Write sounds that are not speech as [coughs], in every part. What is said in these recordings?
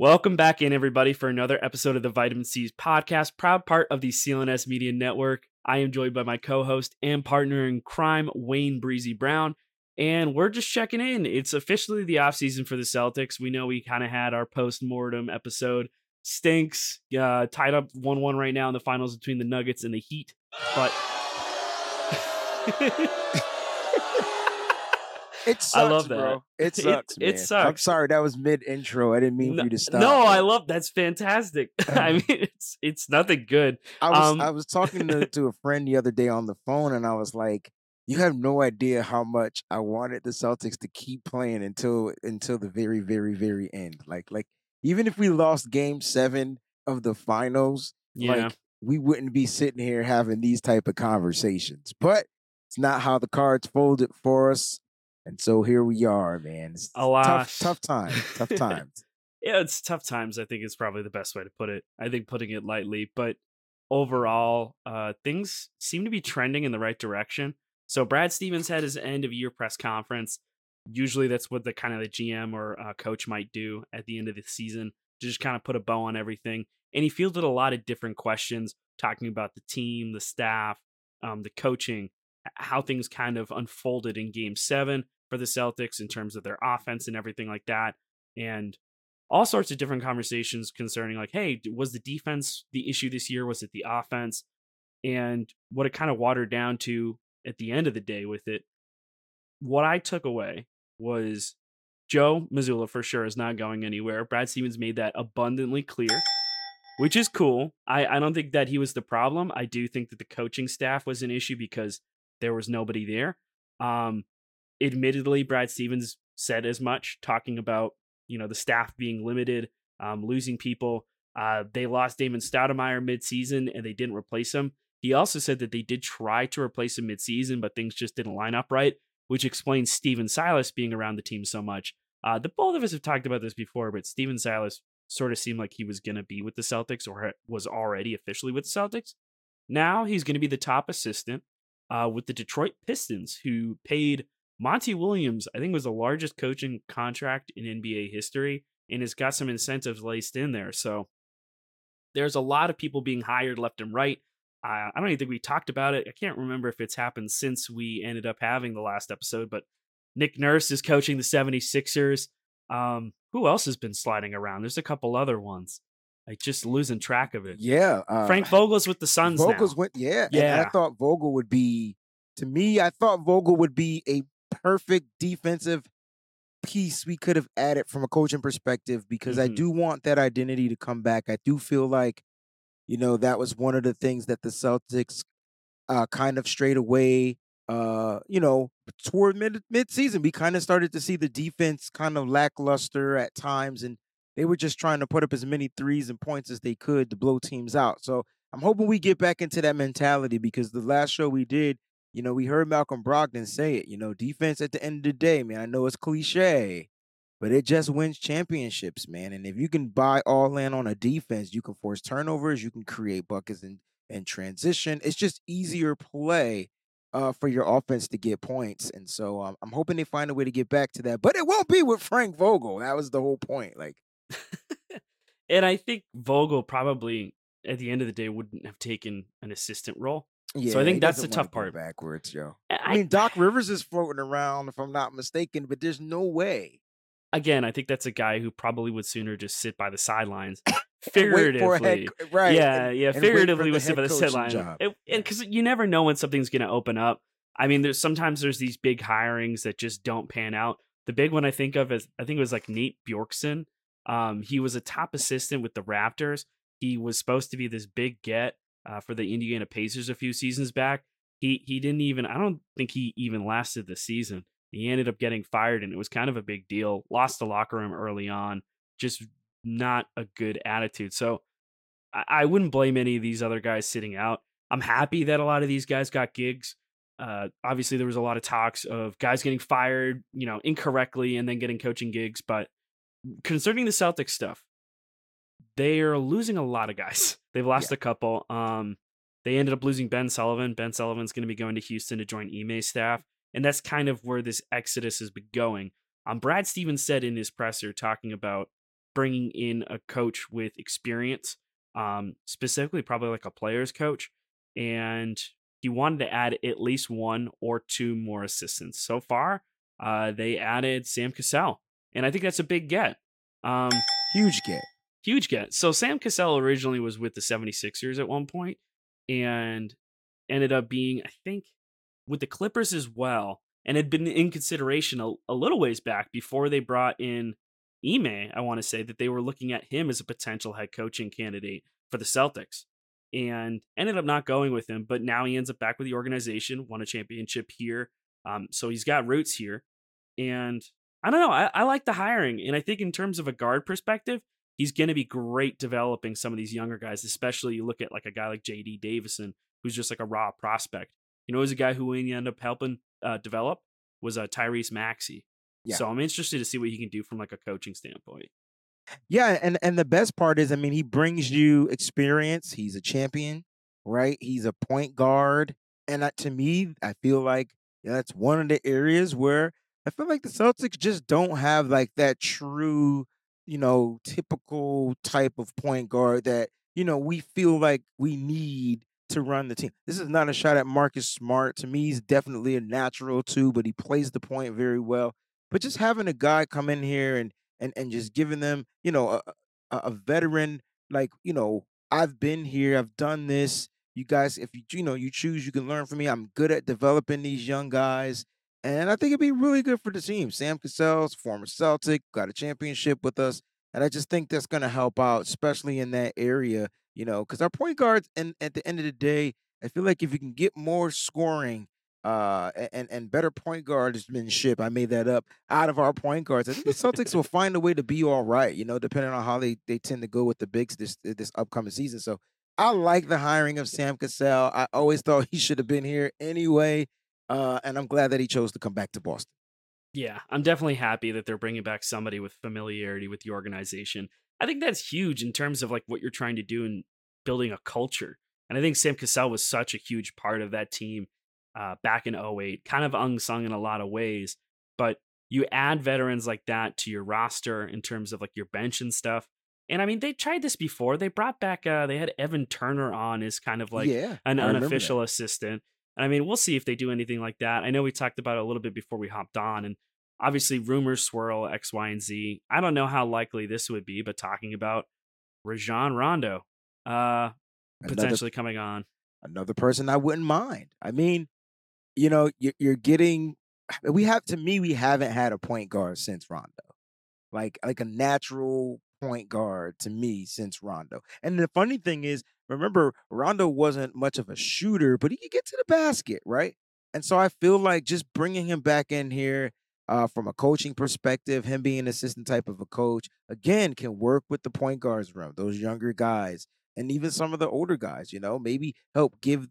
Welcome back in, everybody, for another episode of the Vitamin C's podcast, proud part of the CLNS Media Network. I am joined by my co host and partner in crime, Wayne Breezie Brown. And we're just checking in. It's officially the offseason for the Celtics. We know we kind of had our post mortem episode. Stinks, uh, tied up 1 1 right now in the finals between the Nuggets and the Heat. But. [laughs] [laughs] It sucks, [laughs] I love that. bro. It It- sucks, it man. I'm sorry, that was mid intro. I didn't mean no, for you to stop. no, I love that's fantastic. [laughs] I mean, [laughs] it's it's nothing good. I was um, I was talking to, to a friend the other day on the phone, and I was like, "You have no idea how much I wanted the Celtics to keep playing until until the very, very, very end. Like, like even if we lost Game Seven of the finals, Yeah. like we wouldn't be sitting here having these type of conversations. But it's not how the cards folded for us, and so here we are, man. It's Alas. tough, tough times, tough [laughs] times. yeah, it's tough times. I think is probably the best way to put it. I think putting it lightly, but overall, uh, things seem to be trending in the right direction. So Brad Stevens had his end of year press conference. Usually, that's what the kind of the GM or uh, coach might do at the end of the season to just kind of put a bow on everything. And he fielded a lot of different questions, talking about the team, the staff, um, the coaching, how things kind of unfolded in Game Seven for the Celtics in terms of their offense and everything like that, and all sorts of different conversations concerning like, hey, was the defense the issue this year? Was it the offense? And what it kind of watered down to at the end of the day with it, what I took away was Joe Mazzulla for sure is not going anywhere. Brad Stevens made that abundantly clear, which is cool. I, I don't think that he was the problem. I do think that the coaching staff was an issue because there was nobody there. Um, admittedly, Brad Stevens said as much, talking about you know the staff being limited, um, losing people. Uh, they lost Damon Stoudemire midseason and they didn't replace him. He also said that they did try to replace him midseason, but things just didn't line up right, which explains Stephen Silas being around the team so much. Uh, the both of us have talked about this before, but Stephen Silas sort of seemed like he was going to be with the Celtics or was already officially with the Celtics. Now he's going to be the top assistant uh, with the Detroit Pistons, who paid Monty Williams, I think, was the largest coaching contract in NBA history, and it's got some incentives laced in there. So there's a lot of people being hired left and right. I I don't even think we talked about it. I can't remember if it's happened since we ended up having the last episode, but Nick Nurse is coaching the 76ers. Um, who else has been sliding around? There's a couple other ones. Like just losing track of it. Yeah, uh, Frank Vogel's with the Suns Vogel's now. went, yeah, Yeah. I thought Vogel would be. To me, I thought Vogel would be a perfect defensive piece we could have added from a coaching perspective because I Mhm. do want that identity to come back. I do feel like, you know, that was one of the things that the Celtics uh, kind of strayed away. Uh, you know, toward mid mid season, we kind of started to see the defense kind of lackluster at times, and they were just trying to put up as many threes and points as they could to blow teams out. So I'm hoping we get back into that mentality because the last show we did, you know, we heard Malcolm Brogdon say it. You know, defense at the end of the day, man. I know it's cliche, but it just wins championships, man. And if you can buy all in on a defense, you can force turnovers, you can create buckets and and transition. It's just easier play uh, for your offense to get points. And so um, I'm hoping they find a way to get back to that. But it won't be with Frank Vogel. That was the whole point. Like, [laughs] and I think Vogel probably at the end of the day wouldn't have taken an assistant role. Yeah, so I think that's the tough go part. Backwards, yo. I, I mean, Doc Rivers is floating around, if I'm not mistaken, but there's no way. again, I think that's a guy who probably would sooner just sit by the sidelines, [coughs] and wait for a head figuratively. right? yeah, and- yeah, and figuratively would sit by the sidelines, And because you never know when something's going to open up. I mean, there's sometimes there's these big hirings that just don't pan out. The big one I think of is I think it was like Nate Bjorkson. Um, he was a top assistant with the Raptors. He was supposed to be this big get uh, for the Indiana Pacers a few seasons back. He he didn't even. I don't think he even lasted the season. He ended up getting fired, and it was kind of a big deal. Lost the locker room early on. Just not a good attitude. So I, I wouldn't blame any of these other guys sitting out. I'm happy that a lot of these guys got gigs. Uh, obviously, there was a lot of talks of guys getting fired, you know, incorrectly and then getting coaching gigs. But concerning the Celtics stuff, they are losing a lot of guys. [laughs] They've lost a couple. Um, they ended up losing Ben Sullivan. Ben Sullivan's going to be going to Houston to join Ime's staff, and that's kind of where this exodus has been going. Um, Brad Stevens said in his presser talking about bringing in a coach with experience, um, specifically probably like a player's coach, and he wanted to add at least one or two more assistants. So far, uh, they added Sam Cassell, and I think that's a big get. Um, Huge get. Huge get. So Sam Cassell originally was with the 76ers at one point and ended up being, I think, with the Clippers as well, and had been in consideration a, a little ways back before they brought in Ime. I want to say that they were looking at him as a potential head coaching candidate for the Celtics and ended up not going with him. But now he ends up back with the organization, won a championship here. Um, so he's got roots here. And I don't know. I, I like the hiring. And I think in terms of a guard perspective, he's going to be great developing some of these younger guys, especially you look at like a guy like JD Davison, who's just like a raw prospect. You know, who's a guy who we end up helping uh, develop was uh, Tyrese Maxey. Yeah. So I'm interested to see what he can do from like a coaching standpoint. Yeah, and and the best part is, I mean, he brings you experience. He's a champion, right? He's a point guard, and that, to me, I feel like yeah, that's one of the areas where I feel like the Celtics just don't have like that true, you know, typical type of point guard that you know we feel like we need to run the team. This is not a shot at Marcus Smart. To me, he's definitely a natural too, but he plays the point very well. But just having a guy come in here and and and just giving them, you know, a, a, veteran like, you know, I've been here, I've done this. You guys, if you you know you choose, you can learn from me. I'm good at developing these young guys, and I think it'd be really good for the team. Sam Cassell's former Celtic, got a championship with us, and I just think that's going to help out, especially in that area. You know, because our point guards, and at the end of the day, I feel like if you can get more scoring uh and and better point guardsmanship i made that up out of our point guards i think the celtics will find a way to be all right you know depending on how they they tend to go with the bigs this this upcoming season so i like the hiring of sam cassell i always thought he should have been here anyway uh and i'm glad that he chose to come back to boston Yeah, I'm definitely happy that they're bringing back somebody with familiarity with the organization. I think that's huge in terms of like what you're trying to do in building a culture. And I think Sam Cassell was such a huge part of that team uh, back in 08, kind of unsung in a lot of ways. But you add veterans like that to your roster in terms of like your bench and stuff. And I mean, they tried this before. They brought back, uh, they had Evan Turner on as kind of like yeah an unofficial assistant. And I mean, we'll see if they do anything like that. I know we talked about it a little bit before we hopped on, and obviously rumors swirl X, Y, and Z. I don't know how likely this would be, but talking about Rajon Rondo uh, another potentially coming on. another person I wouldn't mind. I mean, you know, you're, you're getting. We have to me, we haven't had a point guard since Rondo, like like a natural point guard to me since Rondo. And the funny thing is, remember, Rondo wasn't much of a shooter, but he could get to the basket, right? And so I feel like just bringing him back in here. Uh, from a coaching perspective, him being an assistant type of a coach, again, can work with the point guards room, those younger guys, and even some of the older guys, you know, maybe help give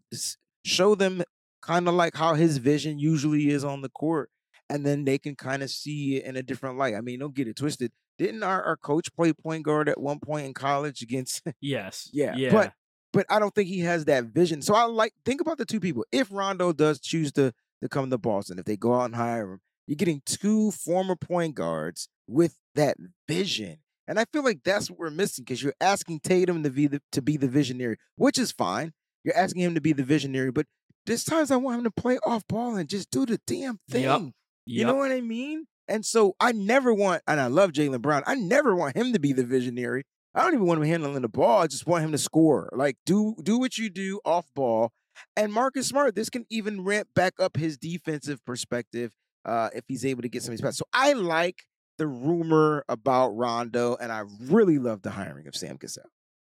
show them kind of like how his vision usually is on the court. And then they can kind of see it in a different light. I mean, don't get it twisted. Didn't our, our coach play point guard at one point in college against Yes. [laughs] yeah, Yeah. but but I don't think he has that vision. So I like think about the two people. If Rondo does choose to to come to Boston, if they go out and hire him, you're getting two former point guards with that vision. And I feel like that's what we're missing because you're asking Tatum to be the to be the visionary, which is fine. You're asking him to be the visionary, but there's times I want him to play off ball and just do the damn thing. Yep. You know what I mean? And so I never want, and I love Jaylen Brown. I never want him to be the visionary. I don't even want him handling the ball. I just want him to score. Like do do what you do off ball. And Marcus Smart, this can even ramp back up his defensive perspective uh, if he's able to get some of these passes. So I like the rumor about Rondo, and I really love the hiring of Sam Cassell.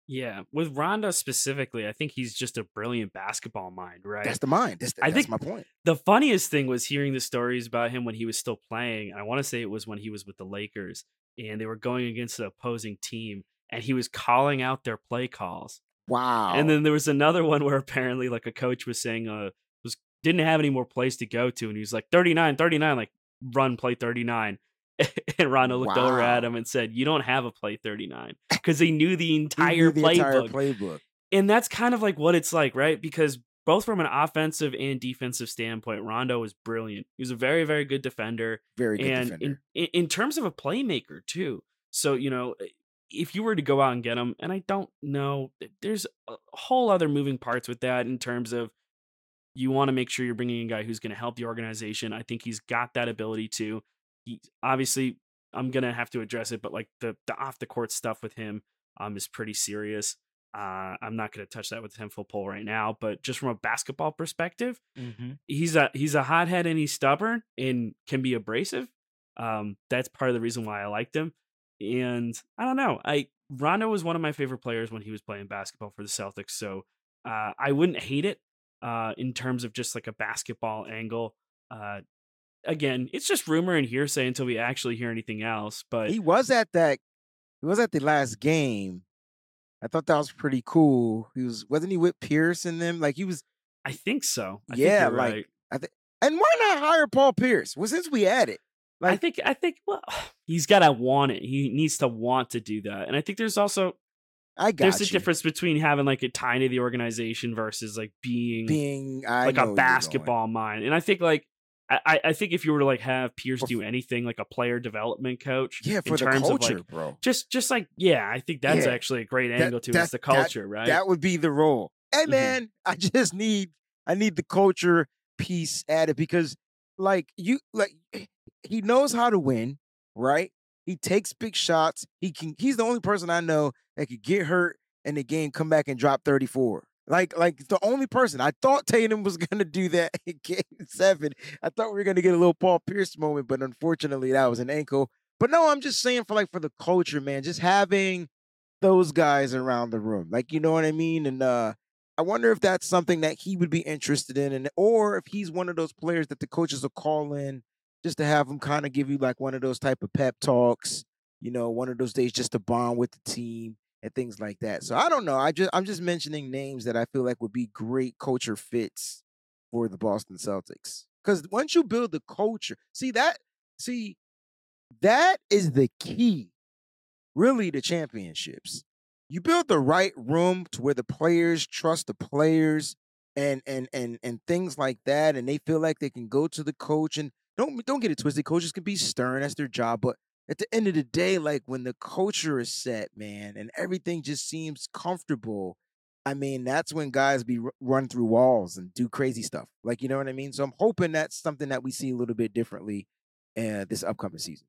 yeah. With Rondo specifically, I think he's just a brilliant basketball mind, right? That's the mind. That's, I that's think- my point. the funniest thing was hearing the stories about him when he was still playing. I want to say it was when he was with the Lakers and they were going against the opposing team and he was calling out their play calls. Wow. And then there was another one where apparently like a coach was saying uh was didn't have any more plays to go to and he was like 39 39 like run play 39 [laughs] and Rondo looked over at him and said you don't have a play 39 because he knew the [laughs] entire knew the entire playbook playbook. and that's kind of like what it's like, right? Because both from an offensive and defensive standpoint, Rondo was brilliant. He was a very, very good defender, Very good and defender. in, in in terms of a playmaker too. So you know, eh, if you were to go out and get him, and I don't know, there's a whole other moving parts with that in terms of you want to make sure you're bringing a guy who's going to help the organization. I think he's got that ability to. He obviously, I'm gonna have to address it, but like the the off the court stuff with him um is pretty serious. Uh, I'm not going to touch that with the 10 foot pole right now, but just from a basketball perspective, Mm-hmm. he's a he's a hothead and he's stubborn and can be abrasive. Um, that's part of the reason why I liked him. And I don't know, I Rondo was one of my favorite players when he was playing basketball for the Celtics, so uh, I wouldn't hate it uh, in terms of just like a basketball angle. Uh, again, it's just rumor and hearsay until we actually hear anything else. But He was at that. He was at the last game. I thought that was pretty cool. He was wasn't he with Pierce and them? Like he was. I think so. I Yeah, think like, right. And why not hire Paul Pierce? Well, since we had it, I think I think well, [sighs] he's got to want it. He needs to want to do that. And I think there's also I got there's a difference between having like a tie to the organization versus like being, being I like a where you're going. basketball mind. And I think like I, I- think if you were to like have Pierce Well, do anything like a player development coach, Yeah, in for the terms of, culture, like, bro. just just like yeah, I think that's Yeah. actually a great That- angle to it. It's the that- culture, right? That would be the role. Hey Mhm. man, I just need I need the culture piece added because like you like he knows how to win, right? He takes big shots. He can he's the only person I know that could get hurt in the game, come back and drop 34. Like, like the only person I thought Tatum was [laughs] gonna do that in game seven. I thought we were gonna get a little Paul Pierce moment, but unfortunately that was an ankle. But no, I'm just saying for like for the culture, man, just having those guys around the room. Like, you know what I mean? And uh I wonder if that's something that he would be interested in, and or if he's one of those players that the coaches will call in just to have him kind of give you like one of those type of pep talks, you know, one of those days just to bond with the team and things like that. So I don't know. I just I'm just mentioning names that I feel like would be great culture fits for the Boston Celtics. Because once you build the culture, see that, see, that is the key, really, to championships you build the right room to where the players trust the players and and and and things like that and they feel like they can go to the coach and don't don't get it twisted coaches can be stern that's their job but at the end of the day like when the culture is set man and everything just seems comfortable i mean that's when guys be ru- run through walls and do crazy stuff like you know what i mean so i'm hoping that's something that we see a little bit differently uh, this upcoming season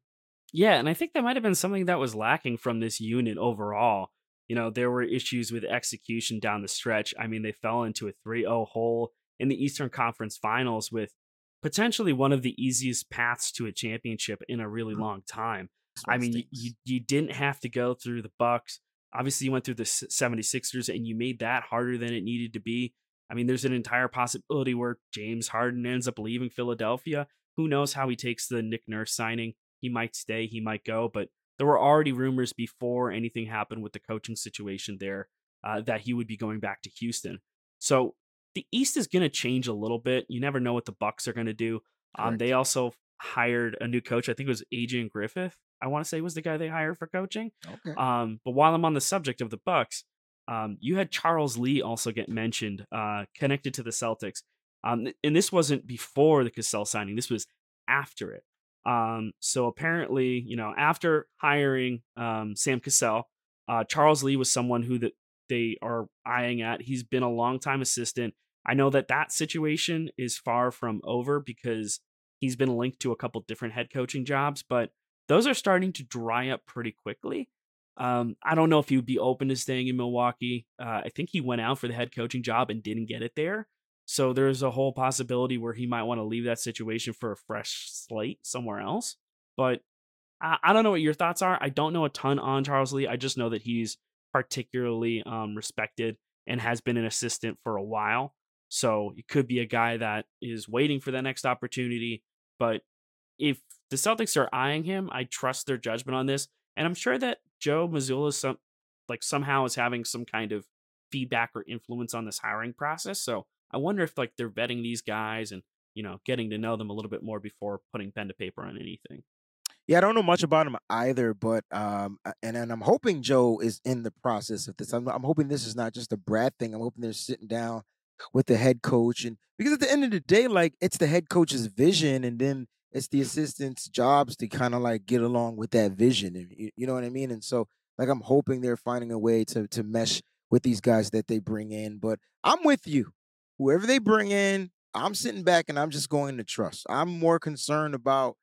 Yeah, and I think that might have been something that was lacking from this unit overall. You know, there were issues with execution down the stretch. I mean, they fell into a 3 0 hole in the Eastern Conference Finals with potentially one of the easiest paths to a championship in a really long time. I mean, you, you, you didn't have to go through the Bucks. Obviously, you went through the S- 76ers and you made that harder than it needed to be. I mean, there's an entire possibility where James Harden ends up leaving Philadelphia. Who knows how he takes the Nick Nurse signing? He might stay, he might go, but there were already rumors before anything happened with the coaching situation there uh, that he would be going back to Houston. So the East is going to change a little bit. You never know what the Bucks are going to do. Um, they also hired a new coach. I think it was Adrian Griffith. I want to say was the guy they hired for coaching. okay Um, but while I'm on the subject of the Bucks, um, you had Charles Lee also get mentioned, uh, connected to the Celtics. Um, and this wasn't before the Cassell signing. This was after it. Um, so apparently, you know, after hiring um, Sam Cassell, uh, Charles Lee was someone who that they are eyeing at. He's been a longtime assistant. I know that that situation is far from over because he's been linked to a couple different head coaching jobs, but those are starting to dry up pretty quickly. Um, I don't know if he would be open to staying in Milwaukee. Uh, I think he went out for the head coaching job and didn't get it there. So there's a whole possibility where he might want to leave that situation for a fresh slate somewhere else. But I, I don't know what your thoughts are. I don't know a ton on Charles Lee. I just know that he's particularly um, respected and has been an assistant for a while. So it could be a guy that is waiting for the next opportunity. But if the Celtics are eyeing him, I trust their judgment on this. And I'm sure that Joe Mazzulla some like somehow is having some kind of feedback or influence on this hiring process. So I wonder if like they're vetting these guys and you know getting to know them a little bit more before putting pen to paper on anything. Yeah, I don't know much about him either, but um, and and I'm hoping Joe is in the process of this. I'm I'm hoping this is not just a Brad thing. I'm hoping they're sitting down with the head coach, and because at the end of the day, like it's the head coach's vision, and then it's the assistants' jobs to kind of like get along with that vision, and you, you know what I mean. And so Like I'm hoping they're finding a way to to mesh with these guys that they bring in. But I'm with you. Whoever they bring in, I'm sitting back and I'm just going to trust. I'm more concerned about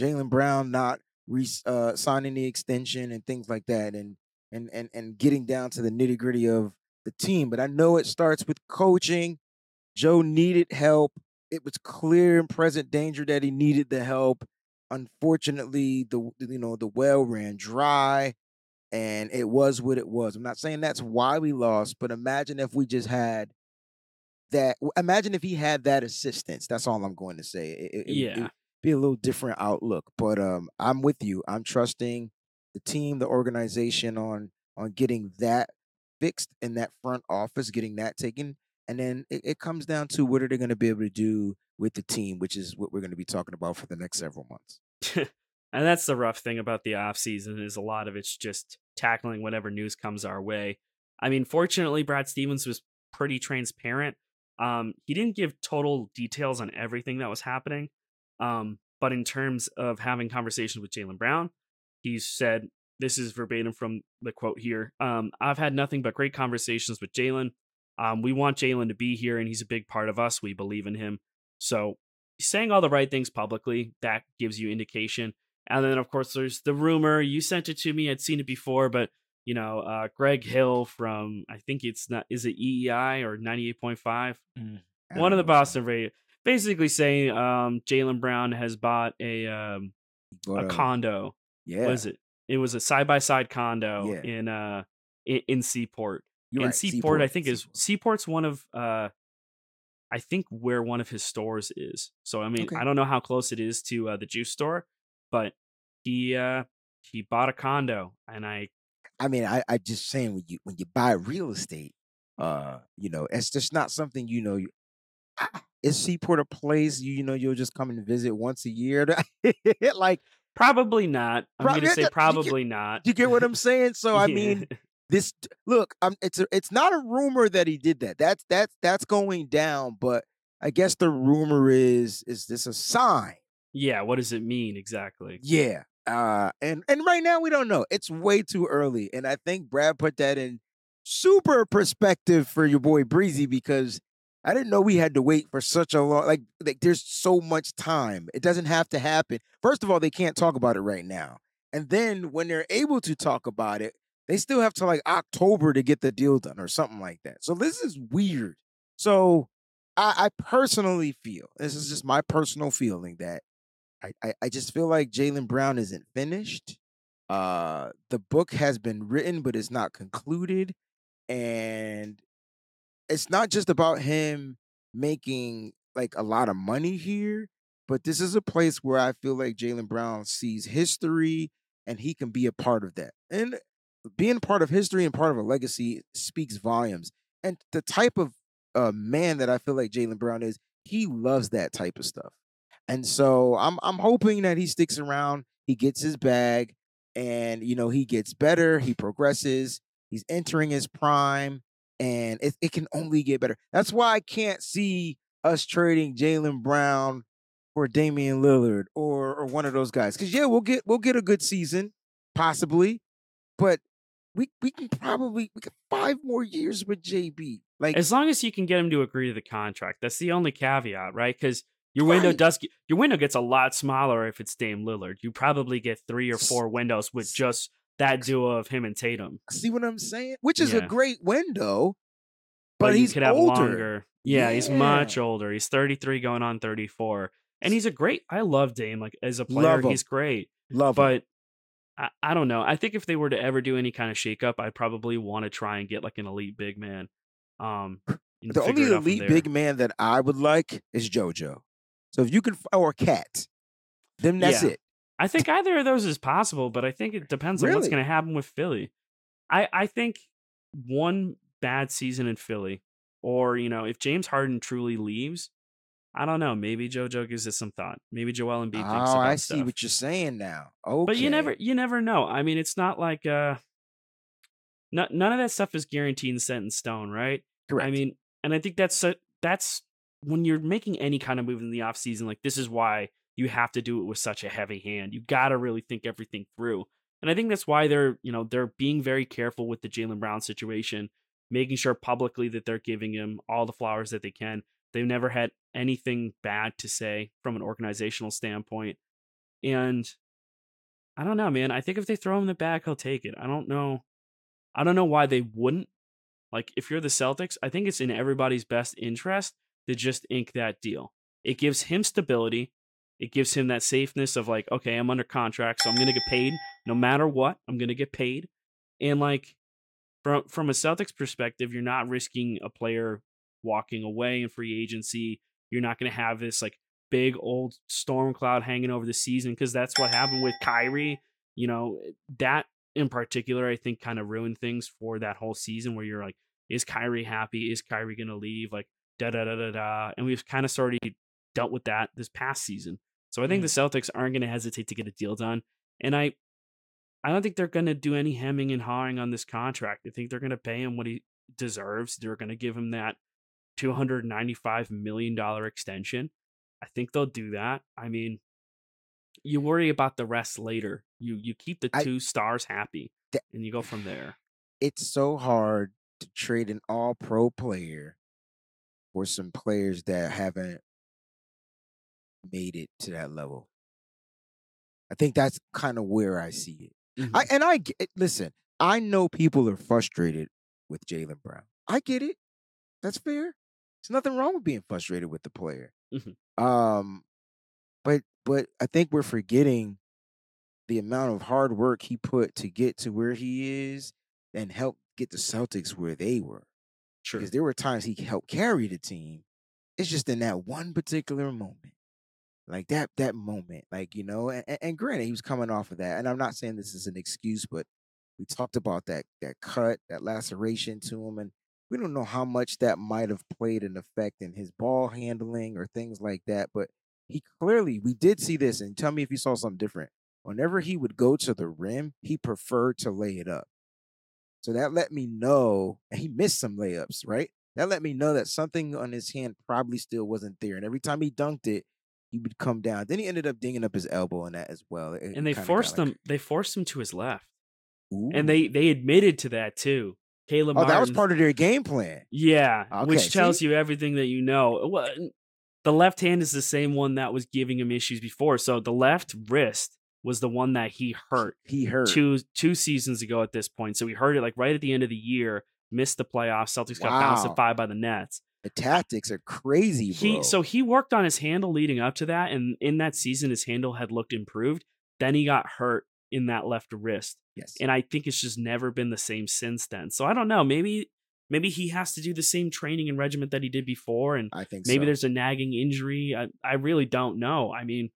Jaylen Brown not re- uh, signing the extension and things like that, and and and and getting down to the nitty gritty of the team. But I know it starts with coaching. Joe needed help. It was clear and present danger that he needed the help. Unfortunately, the you know the well ran dry, and it was what it was. I'm not saying that's why we lost, but imagine if we just had that. Imagine if he had that assistance. That's all I'm going to say. It, it, yeah. It, be a little different outlook. But um, I'm with you. I'm trusting the team, the organization on on getting that fixed in that front office, getting that taken, and then it, it comes down to what are they going to be able to do with the team, which is what we're going to be talking about for the next several months. [laughs] and that's the rough thing about the off season is a lot of it's just tackling whatever news comes our way. I mean, fortunately, Brad Stevens was pretty transparent. Um, he didn't give total details on everything that was happening, um, but in terms of having conversations with Jaylen Brown, he said, this is verbatim from the quote here. Um, I've had nothing but great conversations with Jaylen. Um, we want Jaylen to be here, and he's a big part of us. We believe in him. So he's saying all the right things publicly. That gives you indication. And then, of course, there's the rumor. You sent it to me. I'd seen it before, but you know, uh, Greg Hill from I think it's not is it EEI or ninety eight point five. Mm, one of the Boston radio basically saying um, Jaylen Brown has bought a um, a condo. Yeah, was it? It was a side by side condo yeah. in uh in, in Seaport. You're and right. Seaport, Seaport, I think Seaport. is Seaport's one of uh I think where one of his stores is. So I mean, Okay. I don't know how close it is to uh, the juice store, but he uh he bought a condo and I I mean, I I just saying when you when you buy real estate, uh, you know, it's just not something you know. You, ah, is Seaport a place you, you know you'll just come and visit once a year? [laughs] like, probably not. I'm Prob- gonna say yeah, you probably not. you get what I'm saying? So I [laughs] mean, this look, um, it's a, it's not a rumor that he did that. That's that's that's going down. But I guess the rumor is is this a sign? yeah, what does it mean exactly? Yeah. Uh and and right now we don't know. It's way too early. And I think Brad put that in super perspective for your boy Breezie because I didn't know we had to wait for such a long like, like there's so much time. It doesn't have to happen. First of all, they can't talk about it right now. And then when they're able to talk about it, they still have to like October to get the deal done or something like that. So this is weird. So I, I personally feel this is just my personal feeling that I, I, I just feel like Jaylen Brown isn't finished. Uh, the book has been written, but it's not concluded, and it's not just about him making like a lot of money here, but this is a place where I feel like Jaylen Brown sees history and he can be a part of that. And being part of history and part of a legacy speaks volumes. And the type of uh, man that I feel like Jaylen Brown is, he loves that type of stuff. And so I'm I'm hoping that he sticks around, he gets his bag, and you know he gets better, he progresses, he's entering his prime, and it, it can only get better. That's why I can't see us trading Jaylen Brown for Damian Lillard or or one of those guys. Because yeah, we'll get we'll get a good season, possibly, but we we can probably we get five more years with JB. Like As long as you can get him to agree to the contract, that's the only caveat, right? Because your window Right. does get, your window gets a lot smaller if it's Dame Lillard. You probably get three or four windows with just that duo of him and Tatum. see what I'm saying? Which is a Yeah. great window, But, but, he's could have older. longer. Yeah, he's much older. He's 33 going on 34. And he's a great I love Dame. Like as a player, him. he's great. Love him. But I, I don't know. I think if they were to ever do any kind of shakeup, I'd probably want to try and get like an elite big man. Um, [clears throat] The only it out from elite big man that I would like is JoJo. So if you can, or Cat, then that's Yeah. it. I think either of those is possible, but I think it depends on what's going to happen with Philly. I I think one bad season in Philly, or you know, if James Harden truly leaves, I don't know. Maybe JoJo gives it some thought. Maybe Joel Embiid thinks Oh, about I see stuff. what you're saying now. Okay, But you never you never know. I mean, it's not like uh, no, none of that stuff is guaranteed and set in stone, right? correct. I mean, and I think that's that's when you're making any kind of move in the off season. Like this is why you have to do it with such a heavy hand. You got to really think everything through. And I think that's why they're, you know, they're being very careful with the Jaylen Brown situation, making sure publicly that they're giving him all the flowers that they can. They've never had anything bad to say from an organizational standpoint. And I don't know, man. I think if they throw him the bag, he'll take it. I don't know. I don't know why they wouldn't. Like, if you're the Celtics, I think it's in everybody's best interest to just ink that deal. It gives him stability. It gives him that safeness of like, okay, I'm under contract, so I'm gonna get paid no matter what. I'm gonna get paid, and like from from a Celtics perspective, you're not risking a player walking away in free agency. You're not gonna have this like big old storm cloud hanging over the season because that's what happened with Kyrie. You know eh, that in particular, I think, kind of ruined things for that whole season where you're like, is Kyrie happy? Is Kyrie gonna leave? Like da da da da da. And we've kind of of dealt with that this past season. So I think Mm. the Celtics aren't going to hesitate to get a deal done, and I, I don't think they're going to do any hemming and hawing on this contract. I think they're going to pay him what he deserves. They're going to give him that two hundred ninety-five million dollar extension. I think they'll do that. I mean, you worry about the rest later. You you keep the I- two stars happy, Th- and you go from there. It's so hard to trade an all pro player for some players that haven't made it to that level. I think that's kind of where I see it. I and I get, listen. I know people are frustrated with Jaylen Brown. I get it. That's fair. There's nothing wrong with being frustrated with the player. Mhm. Um, but but I think we're forgetting the amount of hard work he put to get to where he is and help get the Celtics where they were. Sure. Because there were times he helped carry the team. It's just in that one particular moment. Like that that moment. Like, you know, and, and- granted, he was coming off of that. And I'm not saying this is an excuse, but we talked about that that cut, that laceration to him. And we don't know how much that might have played an effect in his ball handling or things like that. But he clearly we did see this, and tell me if you saw something different. Whenever he would go to the rim, he preferred to lay it up. So that let me know, and he missed some layups, right? That let me know that something on his hand probably still wasn't there. And every time he dunked it, he would come down. Then he ended up dinging up his elbow in that as well. It- and they forced like- They forced him to his left, Ooh. and they they admitted to that too. Caleb. oh, that was part of their game plan. Yeah, Okay, which tells see? you everything that you know. Well, the left hand is the same one that was giving him issues before. So the left wrist was the one that he hurt He hurt. two two seasons ago at this point. So he hurt it like right at the end of the year, missed the playoffs. Celtics got bounced at five by the Nets. The tactics are crazy, bro. He so he worked on his handle leading up to that, and in that season his handle had looked improved. Then he got hurt in that left wrist yes. and I think it's just never been the same since then. So I don't know. Maybe maybe he has to do the same training and regiment that he did before, and I think maybe so. there's a nagging injury. I, I really don't know. I mean,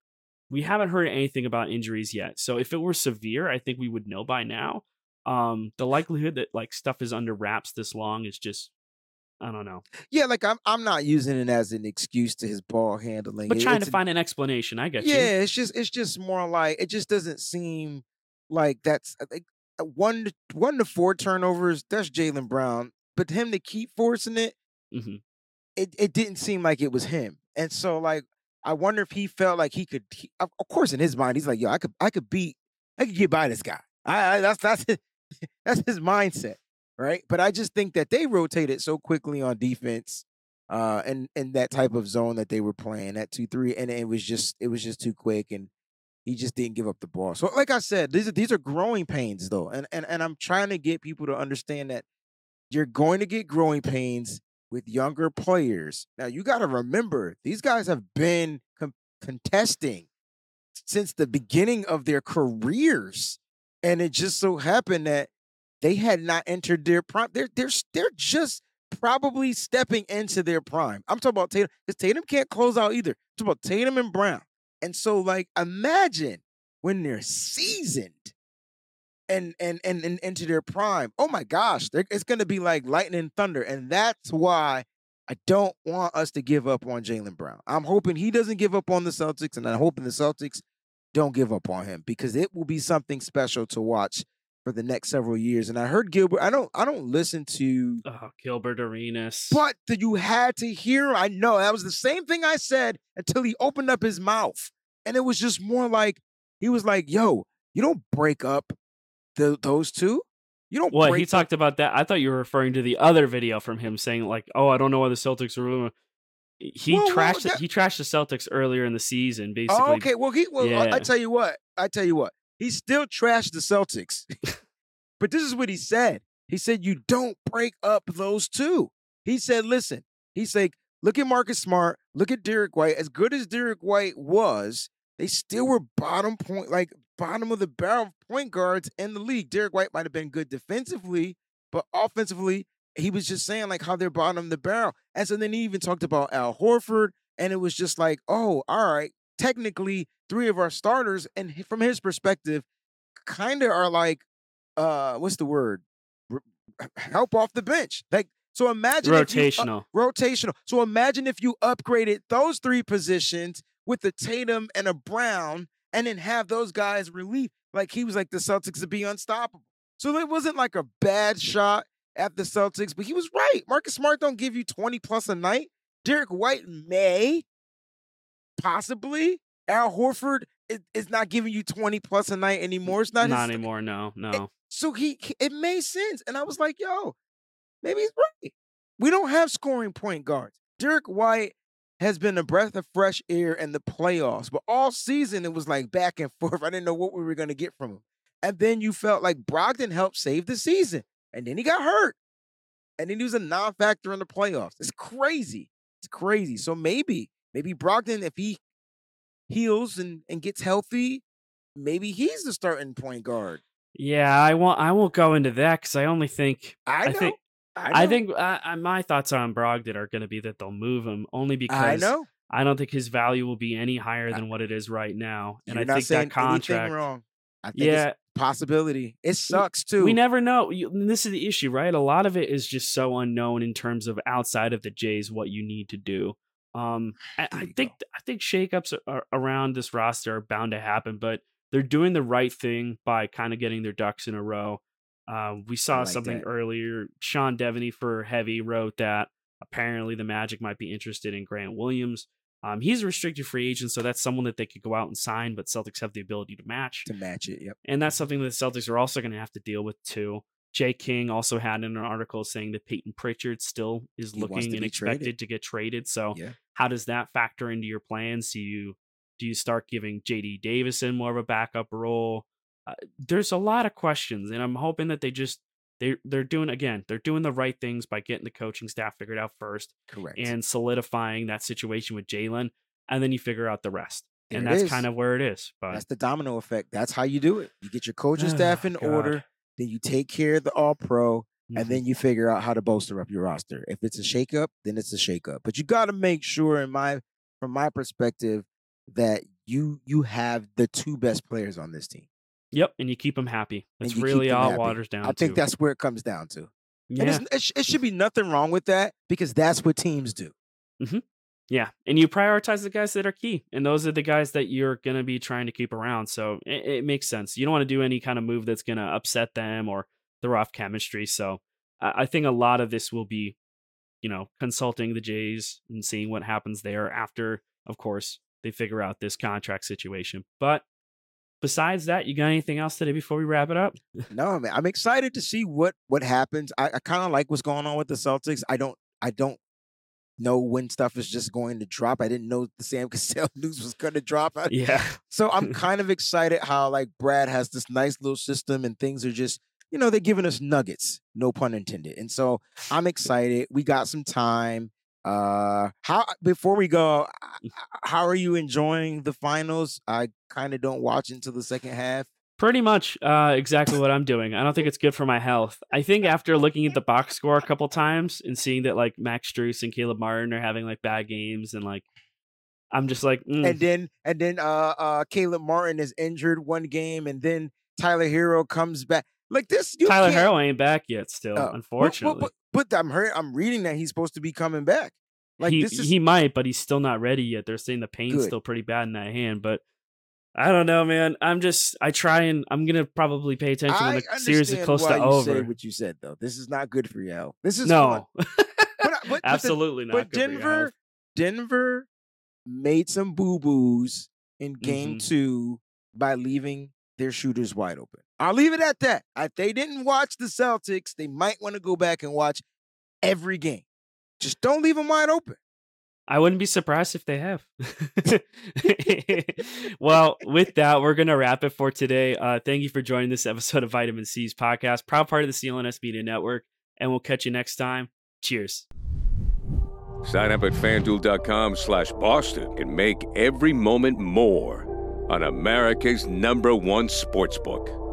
we haven't heard anything about injuries yet. So if it were severe, I think we would know by now. Um, the likelihood that like stuff is under wraps this long is just I don't know. Yeah, like I'm I'm not using it as an excuse to his ball handling. But trying to find an explanation, I get you. yeah, it's just it's just more like it just doesn't seem like that's uh, like uh, one to, one to four turnovers. That's Jaylen Brown, but him to keep forcing it, Mhm. it it didn't seem like it was him. And so like I wonder if he felt like he could. He, of of course, in his mind, he's like, yo, I could I could beat I could get by this guy. I, I that's that's his, [laughs] that's his mindset, right? But I just think that they rotated so quickly on defense uh and in that type of zone that they were playing at 2-3 and it was just it was just too quick and he just didn't give up the ball. So like I said, these are these are growing pains though. And and and I'm trying to get people to understand that you're going to get growing pains with younger players. Now you got to remember these guys have been com- contesting since the beginning of their careers and it just so happened that they had not entered their prime. They're they're they're just probably stepping into their prime. I'm talking about Tatum because Tatum can't close out either. Talking about Tatum and Brown. And so, like, imagine when they're seasoned and and and, and into their prime. Oh my gosh, it's going to be like lightning and thunder, and that's why I don't want us to give up on Jaylen Brown. I'm hoping he doesn't give up on the Celtics, and I'm hoping the Celtics don't give up on him because it will be something special to watch for the next several years. And I heard Gilbert. I don't. I don't listen to Oh, Gilbert Arenas. but that you had to hear. I know that was the same thing I said until he opened up his mouth, and it was just more like he was like, "Yo, you don't break up The, those two? You don't. What break he the- talked about that? I thought you were referring to the other video from him saying like, "Oh, I don't know why the Celtics are." He Well, well, trashed that- he trashed the Celtics earlier in the season, oh, basically. Oh, okay. Well, he. Well, I, I tell you what. I tell you what. He still trashed the Celtics, [laughs] but this is what he said. He said you don't break up those two. He said, listen. He's like, look at Marcus Smart. Look at Derrick White. As good as Derrick White was, they still were bottom point, like bottom of the barrel point guards in the league. Derrick White might have been good defensively, but offensively, he was just saying like how they're bottom of the barrel. And so then he even talked about Al Horford, and it was just like, oh, all right. Technically, three of our starters, and from his perspective, kind of are like, uh, what's the word? R- help off the bench. Like, so imagine if you rotational. rotational. So imagine if you upgraded those three positions with a Tatum and a Brown, and then have those guys relief. Like he was like the Celtics to be unstoppable. So it wasn't like a bad shot at the Celtics, but he was right. Marcus Smart don't give you 20 plus a night. Derrick White may, possibly. Al Horford is, is not giving you 20 plus a night anymore. It's not, Not his, anymore. No, no. so he, it made sense. And I was like, yo, maybe he's right. We don't have scoring point guards. Derrick White has been a breath of fresh air in the playoffs, but all season it was like back and [laughs] forth. I didn't know what we were going to get from him. And then you felt like Brogdon helped save the season. And then he got hurt. And then he was a non-factor in the playoffs. It's crazy. It's crazy. So maybe, maybe Brogdon, if he heals and, and gets healthy, maybe he's the starting point guard. Yeah, I won't. I won't go into that because I only think. I I, think. I, I think uh, uh, my thoughts on Brogdon are going to be that they'll move him only because I know. I don't think his value will be any higher than what it is right now. And You're I think that contract. wrong. I think Yeah, it's possibility. It sucks too. we never know. This is the issue, right? A lot of it is just so unknown in terms of outside of the Jays what you need to do. Um, I, I think. I think shakeups are, around this roster are bound to happen, but they're doing the right thing by kind of getting their ducks in a row. Uh, we saw like something that. earlier. Sean Deveney for Heavy wrote that apparently the Magic might be interested in Grant Williams. Um, he's a restricted free agent, so that's someone that they could go out and sign, but Celtics have the ability to match. to match it. Yep. And that's something that the Celtics are also going to have to deal with too. Jay King also had in an article saying that Payton Pritchard still is He looking and expected traded. to get traded. So Yeah. How does that factor into your plans? Do you do you start giving JD Davison more of a backup role? Uh, there's a lot of questions, and I'm hoping that they just they they're doing again they're doing the right things by getting the coaching staff figured out first Correct. and solidifying that situation with Jaylen, and then you figure out the rest. There and that's is. kind of where it is. But That's the domino effect. That's how you do it. You get your coaching staff in God. order, then you take care of the all pro, and Mhm. then you figure out how to bolster up your roster. If it's a shakeup, then it's a shakeup. But you got to make sure, in my from my perspective, that you you have the two best players on this team. Yep, and you keep them happy. And That's really all happy. waters down I think to. that's where it comes down to. Yeah, it, sh- it should be nothing wrong with that because that's what teams do. yeah, and you prioritize the guys that are key, and those are the guys that you're gonna be trying to keep around. So it, it makes sense. You don't want to do any kind of move that's gonna upset them or throw off chemistry. So I, I think a lot of this will be, you know, consulting the Jays and seeing what happens there after, of course, they figure out this contract situation. But besides that, you got anything else today before we wrap it up? [laughs] No, man, I'm excited to see what what happens. I, I kind of like what's going on with the Celtics. I don't I don't know when stuff is just going to drop. I didn't know the Sam [laughs] Cassell news was going to drop. Yeah. So I'm [laughs] kind of excited how like Brad has this nice little system and things are just you know they're giving us nuggets, no pun intended. And so I'm excited. We got some time. Uh, how before we go, how are you enjoying the finals? I kind of don't watch until the second half. Pretty much uh, exactly what I'm doing. I don't think it's good for my health. I think after looking at the box score a couple times and seeing that like Max Strus and Caleb Martin are having like bad games and like I'm just like mm, and then and then uh uh Caleb Martin is injured one game, and then Tyler Herro comes back. Like this, Tyler can't- Herro ain't back yet still, uh, but- but- unfortunately. But, but, I'm heard, I'm reading that he's supposed to be coming back. Like he this is he might, but he's still not ready yet. They're saying the pain's Good. still pretty bad in that hand, but I don't know, man. I'm just I try and I'm gonna probably pay attention I when the series is close to over. what you said though. This is not good for you. Al. This is. No, But, but, [laughs] but the- absolutely not. But good for your Denver. Denver made some boo boos in game Mhm. two by leaving their shooters wide open. I'll leave it at that. If they didn't watch the Celtics, they might want to go back and watch every game. Just don't leave them wide open. I wouldn't be surprised if they have. [laughs] [laughs] well, with that, we're going to wrap it for today. Uh, thank you for joining this episode of Vitamin C's podcast, proud part of the CLNS Media Network, and we'll catch you next time. Cheers. Sign up at fanduel.com slash Boston and make every moment more on America's number one sportsbook.